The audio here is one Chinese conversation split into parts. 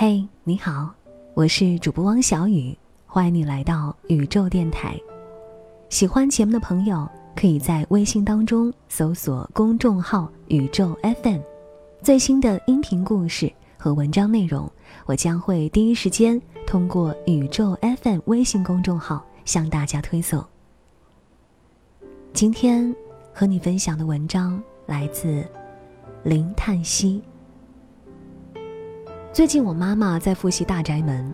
嘿，你好，我是主播汪小雨，欢迎你来到宇宙电台。喜欢节目的朋友，可以在微信当中搜索公众号“宇宙 FM”，最新的音频故事和文章内容，我将会第一时间通过“宇宙 FM” 微信公众号向大家推送。今天和你分享的文章来自林叹息。最近我妈妈在复习《大宅门》，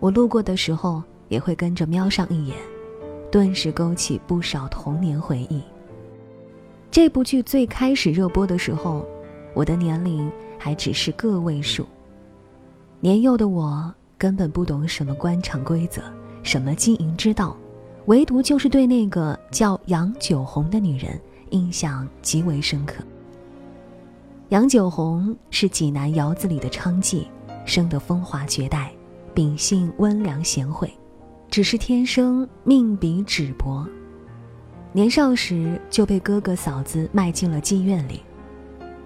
我路过的时候也会跟着瞄上一眼，顿时勾起不少童年回忆。这部剧最开始热播的时候，我的年龄还只是个位数。年幼的我根本不懂什么官场规则，什么经营之道，唯独就是对那个叫杨九红的女人印象极为深刻。杨九红是济南窑子里的娼妓。生得风华绝代，秉性温良贤惠，只是天生命比纸薄。年少时就被哥哥嫂子卖进了妓院里。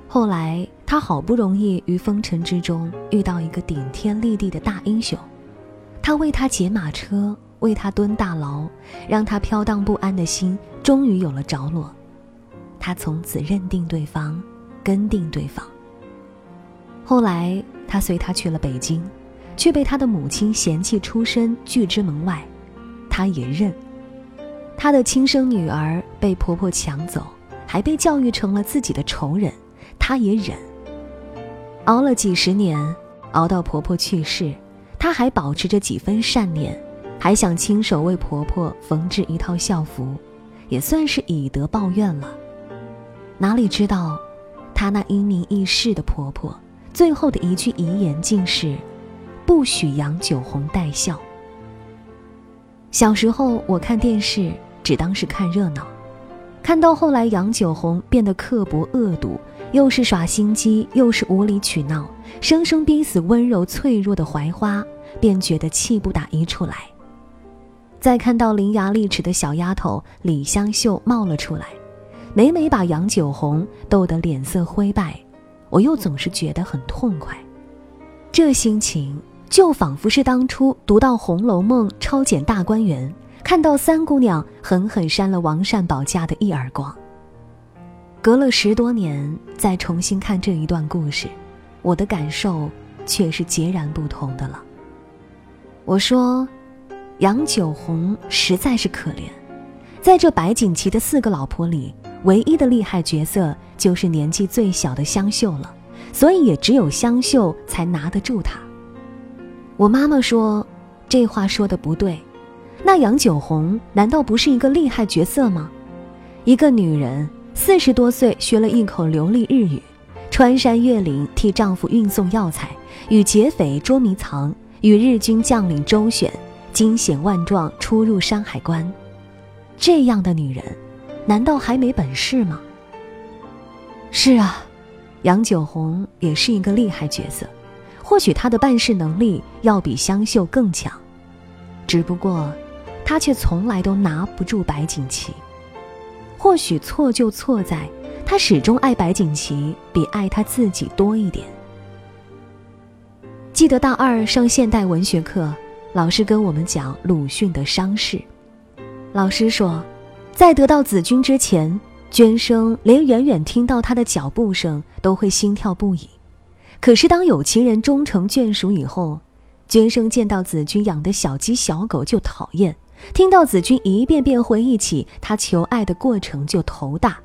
后来他好不容易于风尘之中遇到一个顶天立地的大英雄，他为他解马车，为他蹲大牢，让他飘荡不安的心终于有了着落。他从此认定对方，跟定对方。后来。他随他去了北京，却被他的母亲嫌弃出身，拒之门外。他也认。他的亲生女儿被婆婆抢走，还被教育成了自己的仇人，他也忍。熬了几十年，熬到婆婆去世，他还保持着几分善念，还想亲手为婆婆缝制一套校服，也算是以德报怨了。哪里知道，她那英明一世的婆婆。最后的一句遗言竟是：“不许杨九红带孝。”小时候我看电视只当是看热闹，看到后来杨九红变得刻薄恶毒，又是耍心机，又是无理取闹，生生逼死温柔脆弱的槐花，便觉得气不打一处来。再看到伶牙俐齿的小丫头李香秀冒了出来，每每把杨九红逗得脸色灰败。我又总是觉得很痛快，这心情就仿佛是当初读到《红楼梦》抄检大观园，看到三姑娘狠狠扇了王善保家的一耳光。隔了十多年再重新看这一段故事，我的感受却是截然不同的了。我说，杨九红实在是可怜，在这白锦旗的四个老婆里。唯一的厉害角色就是年纪最小的香秀了，所以也只有香秀才拿得住他。我妈妈说，这话说的不对，那杨九红难道不是一个厉害角色吗？一个女人四十多岁学了一口流利日语，穿山越岭替丈夫运送药材，与劫匪捉迷藏，与日军将领周旋，惊险万状出入山海关，这样的女人。难道还没本事吗？是啊，杨九红也是一个厉害角色，或许她的办事能力要比香秀更强，只不过，她却从来都拿不住白景琦。或许错就错在，她始终爱白景琦比爱她自己多一点。记得大二上现代文学课，老师跟我们讲鲁迅的伤势，老师说。在得到子君之前，娟生连远远听到他的脚步声都会心跳不已。可是当有情人终成眷属以后，娟生见到子君养的小鸡小狗就讨厌，听到子君一遍遍回忆起他求爱的过程就头大，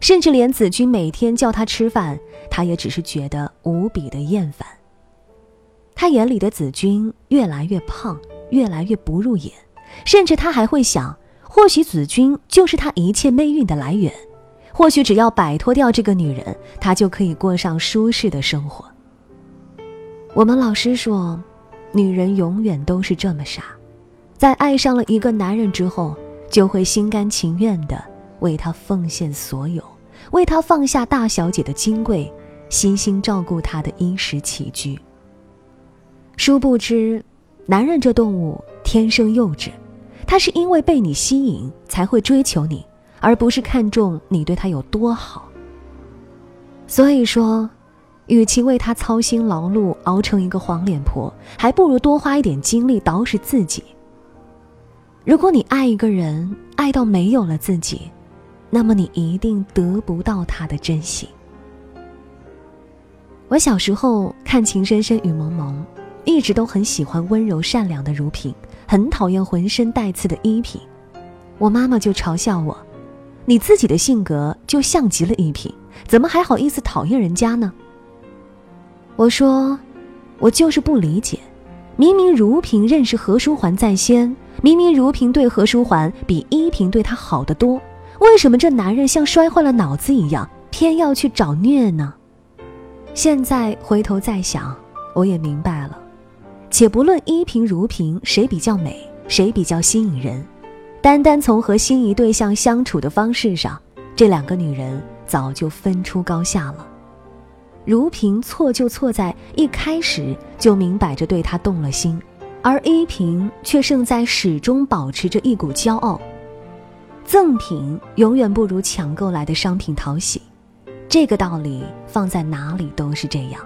甚至连子君每天叫他吃饭，他也只是觉得无比的厌烦。他眼里的子君越来越胖，越来越不入眼，甚至他还会想。或许子君就是他一切媚运的来源，或许只要摆脱掉这个女人，他就可以过上舒适的生活。我们老师说，女人永远都是这么傻，在爱上了一个男人之后，就会心甘情愿的为他奉献所有，为他放下大小姐的金贵，悉心照顾他的衣食起居。殊不知，男人这动物天生幼稚。他是因为被你吸引才会追求你，而不是看重你对他有多好。所以说，与其为他操心劳碌，熬成一个黄脸婆，还不如多花一点精力捯饬自己。如果你爱一个人，爱到没有了自己，那么你一定得不到他的珍惜。我小时候看《情深深雨蒙蒙》，一直都很喜欢温柔善良的如萍，很讨厌浑身带刺的依萍。我妈妈就嘲笑我：“你自己的性格就像极了依萍，怎么还好意思讨厌人家呢？”我说：“我就是不理解，明明如萍认识何书桓在先。”明明如萍对何书桓比依萍对他好得多，为什么这男人像摔坏了脑子一样，偏要去找虐呢？现在回头再想，我也明白了。且不论依萍如萍谁比较美，谁比较吸引人，单单从和心仪对象相处的方式上，这两个女人早就分出高下了。如萍错就错在一开始就明摆着对他动了心。而依萍却胜在始终保持着一股骄傲。赠品永远不如抢购来的商品讨喜，这个道理放在哪里都是这样。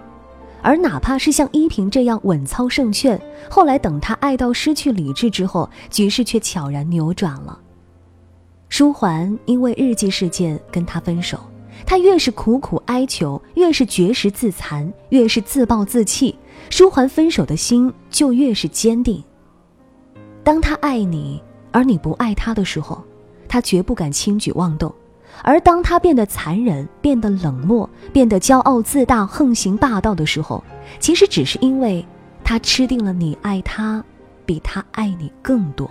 而哪怕是像依萍这样稳操胜券，后来等他爱到失去理智之后，局势却悄然扭转了。书桓因为日记事件跟他分手，他越是苦苦哀求，越是绝食自残，越是自暴自弃。舒桓分手的心就越是坚定。当他爱你，而你不爱他的时候，他绝不敢轻举妄动；而当他变得残忍、变得冷漠、变得骄傲自大、横行霸道的时候，其实只是因为他吃定了你爱他，比他爱你更多。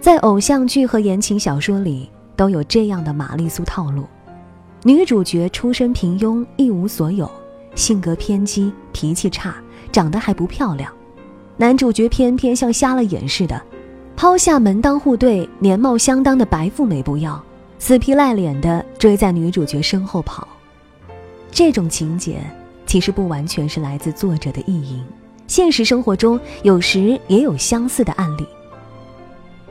在偶像剧和言情小说里都有这样的玛丽苏套路：女主角出身平庸，一无所有。性格偏激，脾气差，长得还不漂亮，男主角偏偏像瞎了眼似的，抛下门当户对、年貌相当的白富美不要，死皮赖脸的追在女主角身后跑。这种情节其实不完全是来自作者的意淫，现实生活中有时也有相似的案例。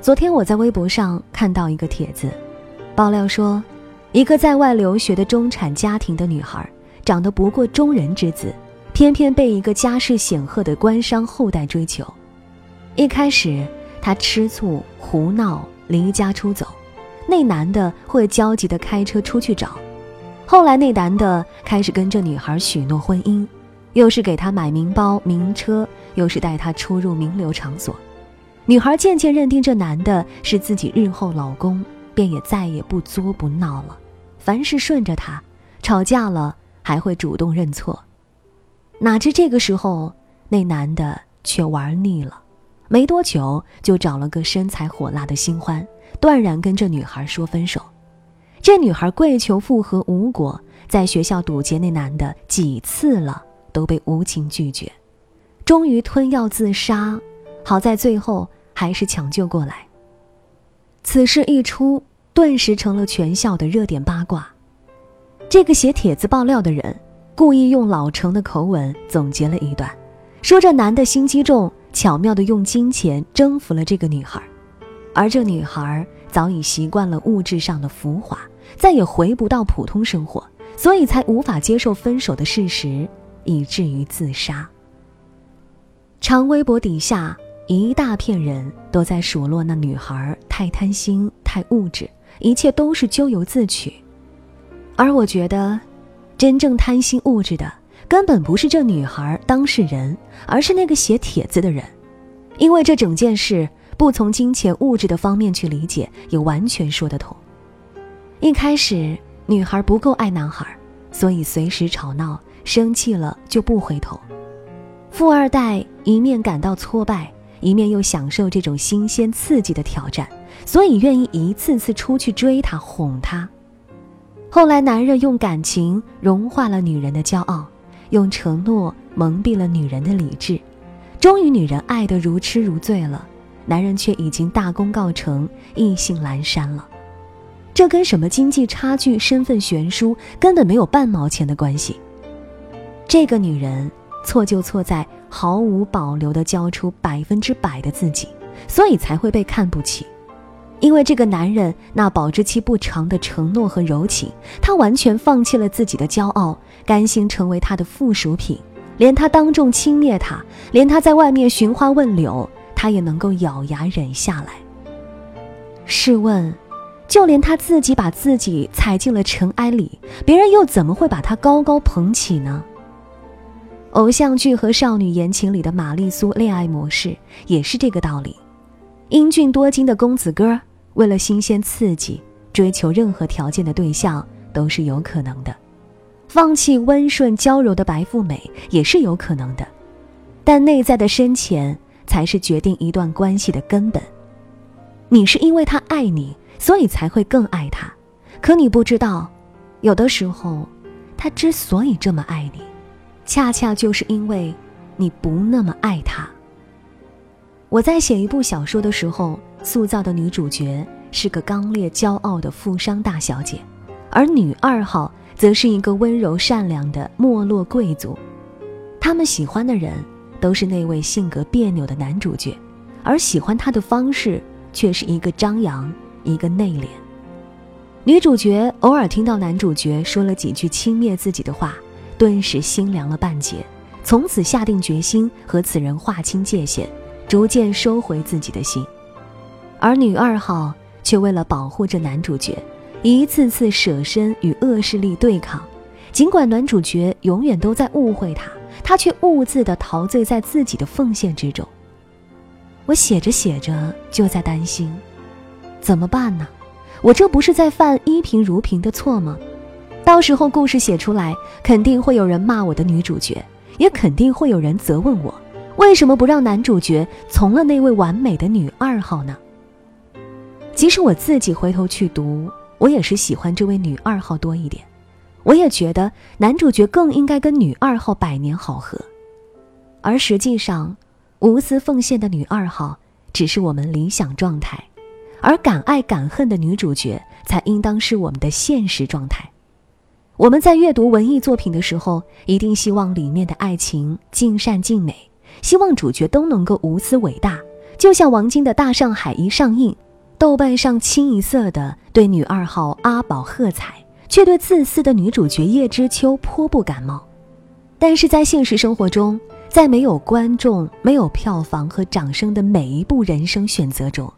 昨天我在微博上看到一个帖子，爆料说，一个在外留学的中产家庭的女孩。长得不过中人之子，偏偏被一个家世显赫的官商后代追求。一开始，他吃醋、胡闹、离家出走，那男的会焦急地开车出去找。后来，那男的开始跟这女孩许诺婚姻，又是给她买名包、名车，又是带她出入名流场所。女孩渐渐认定这男的是自己日后老公，便也再也不作不闹了，凡事顺着他，吵架了。还会主动认错，哪知这个时候那男的却玩腻了，没多久就找了个身材火辣的新欢，断然跟这女孩说分手。这女孩跪求复合无果，在学校堵截那男的几次了，都被无情拒绝，终于吞药自杀。好在最后还是抢救过来。此事一出，顿时成了全校的热点八卦。这个写帖子爆料的人，故意用老成的口吻总结了一段，说这男的心机重，巧妙的用金钱征服了这个女孩，而这女孩早已习惯了物质上的浮华，再也回不到普通生活，所以才无法接受分手的事实，以至于自杀。长微博底下一大片人都在数落那女孩太贪心、太物质，一切都是咎由自取。而我觉得，真正贪心物质的根本不是这女孩当事人，而是那个写帖子的人，因为这整件事不从金钱物质的方面去理解，也完全说得通。一开始，女孩不够爱男孩，所以随时吵闹，生气了就不回头。富二代一面感到挫败，一面又享受这种新鲜刺激的挑战，所以愿意一次次出去追她，哄她。后来，男人用感情融化了女人的骄傲，用承诺蒙蔽了女人的理智，终于女人爱得如痴如醉了，男人却已经大功告成，意兴阑珊了。这跟什么经济差距、身份悬殊根本没有半毛钱的关系。这个女人错就错在毫无保留地交出百分之百的自己，所以才会被看不起。因为这个男人那保质期不长的承诺和柔情，她完全放弃了自己的骄傲，甘心成为他的附属品。连他当众轻蔑他，连他在外面寻花问柳，他也能够咬牙忍下来。试问，就连他自己把自己踩进了尘埃里，别人又怎么会把他高高捧起呢？偶像剧和少女言情里的玛丽苏恋爱模式也是这个道理。英俊多金的公子哥，为了新鲜刺激，追求任何条件的对象都是有可能的；放弃温顺娇柔的白富美也是有可能的。但内在的深浅才是决定一段关系的根本。你是因为他爱你，所以才会更爱他，可你不知道，有的时候，他之所以这么爱你。恰恰就是因为，你不那么爱他。我在写一部小说的时候，塑造的女主角是个刚烈骄傲的富商大小姐，而女二号则是一个温柔善良的没落贵族。他们喜欢的人都是那位性格别扭的男主角，而喜欢他的方式却是一个张扬，一个内敛。女主角偶尔听到男主角说了几句轻蔑自己的话。顿时心凉了半截，从此下定决心和此人划清界限，逐渐收回自己的心。而女二号却为了保护着男主角，一次次舍身与恶势力对抗。尽管男主角永远都在误会她，他却兀自地陶醉在自己的奉献之中。我写着写着就在担心，怎么办呢？我这不是在犯依萍如萍的错吗？到时候故事写出来，肯定会有人骂我的女主角，也肯定会有人责问我，为什么不让男主角从了那位完美的女二号呢？即使我自己回头去读，我也是喜欢这位女二号多一点。我也觉得男主角更应该跟女二号百年好合，而实际上，无私奉献的女二号只是我们理想状态，而敢爱敢恨的女主角才应当是我们的现实状态。我们在阅读文艺作品的时候，一定希望里面的爱情尽善尽美，希望主角都能够无私伟大。就像王晶的《大上海》一上映，豆瓣上清一色的对女二号阿宝喝彩，却对自私的女主角叶知秋颇不感冒。但是在现实生活中，在没有观众、没有票房和掌声的每一步人生选择中，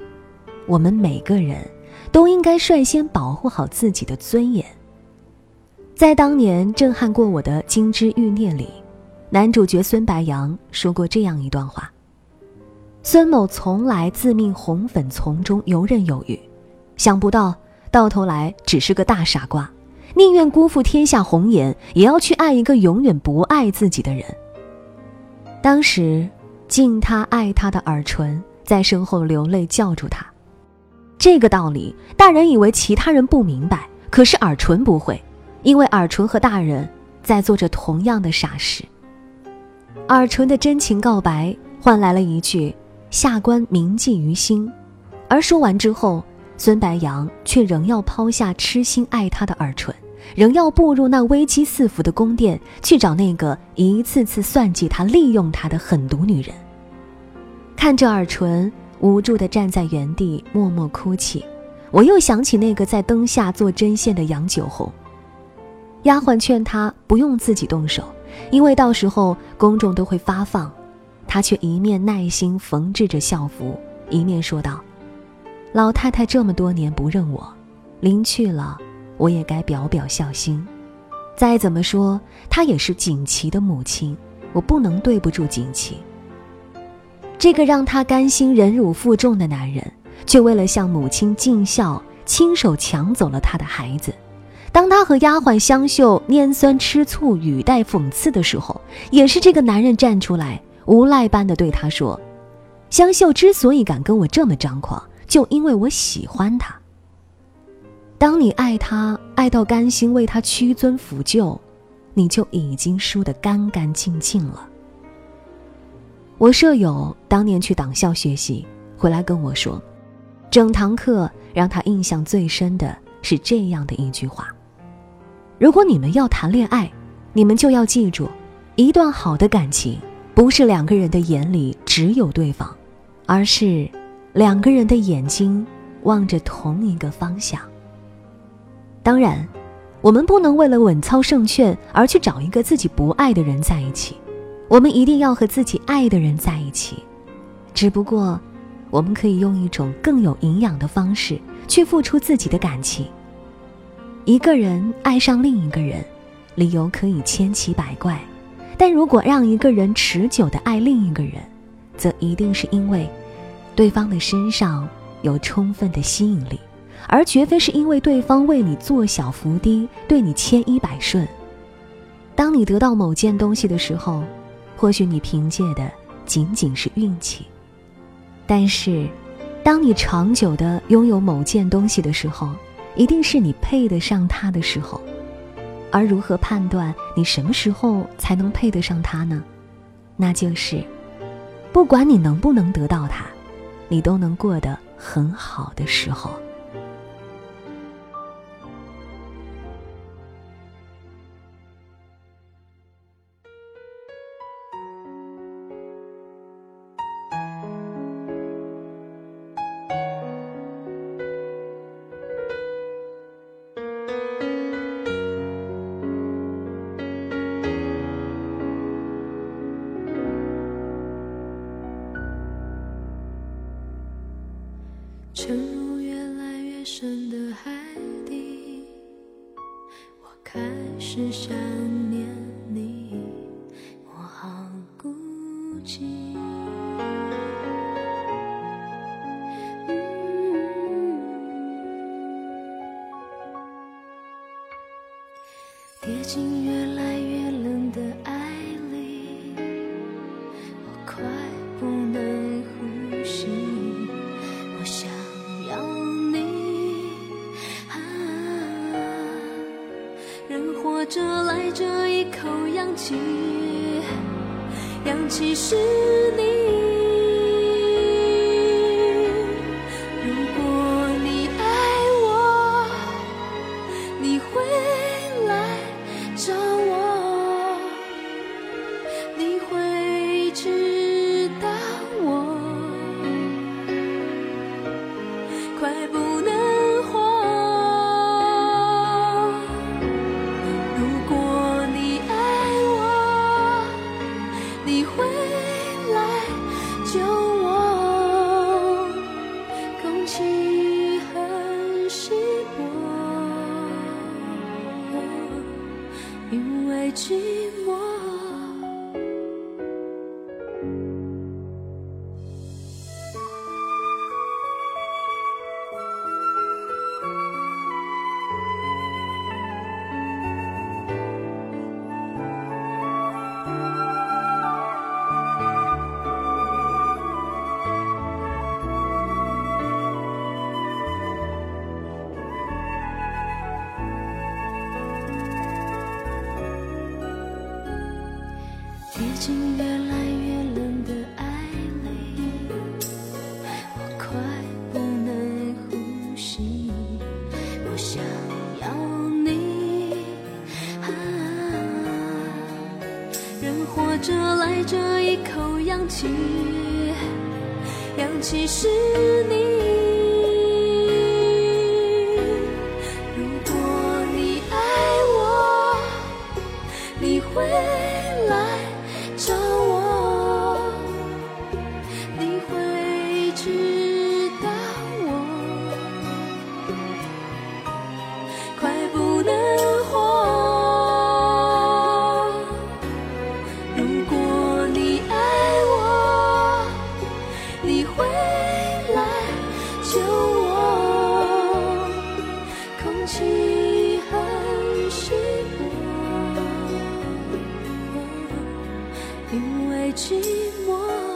我们每个人都应该率先保护好自己的尊严。在当年震撼过我的《金枝欲孽》里，男主角孙白杨说过这样一段话：孙某从来自命红粉丛中游刃有余，想不到到头来只是个大傻瓜，宁愿辜负天下红颜，也要去爱一个永远不爱自己的人。当时敬他爱他的耳唇在身后流泪叫住他，这个道理大人以为其他人不明白，可是耳唇不会。因为耳唇和大人在做着同样的傻事。耳唇的真情告白换来了一句“下官铭记于心”，而说完之后，孙白杨却仍要抛下痴心爱他的耳唇，仍要步入那危机四伏的宫殿去找那个一次次算计他、利用他的狠毒女人。看着耳唇无助地站在原地默默哭泣，我又想起那个在灯下做针线的杨九红。丫鬟劝他不用自己动手，因为到时候公众都会发放。他却一面耐心缝制着校服，一面说道：“老太太这么多年不认我，临去了，我也该表表孝心。再怎么说，她也是锦旗的母亲，我不能对不住锦旗。这个让他甘心忍辱负重的男人，却为了向母亲尽孝，亲手抢走了他的孩子。”当他和丫鬟香秀拈酸吃醋、语带讽刺的时候，也是这个男人站出来，无赖般的对他说：“香秀之所以敢跟我这么张狂，就因为我喜欢他。当你爱他，爱到甘心为他屈尊俯就，你就已经输得干干净净了。”我舍友当年去党校学习，回来跟我说，整堂课让他印象最深的是这样的一句话。如果你们要谈恋爱，你们就要记住，一段好的感情不是两个人的眼里只有对方，而是两个人的眼睛望着同一个方向。当然，我们不能为了稳操胜券而去找一个自己不爱的人在一起，我们一定要和自己爱的人在一起。只不过，我们可以用一种更有营养的方式去付出自己的感情。一个人爱上另一个人，理由可以千奇百怪，但如果让一个人持久的爱另一个人，则一定是因为对方的身上有充分的吸引力，而绝非是因为对方为你做小伏低，对你千依百顺。当你得到某件东西的时候，或许你凭借的仅仅是运气。但是，当你长久的拥有某件东西的时候，一定是你配得上它的时候。而如何判断你什么时候才能配得上它呢？那就是，不管你能不能得到它，你都能过得很好的时候。跌进越来越冷的爱里，我快不能呼吸。我想要你，人活着来这一口氧气，氧气是你。氧气，氧气是你。因为寂寞。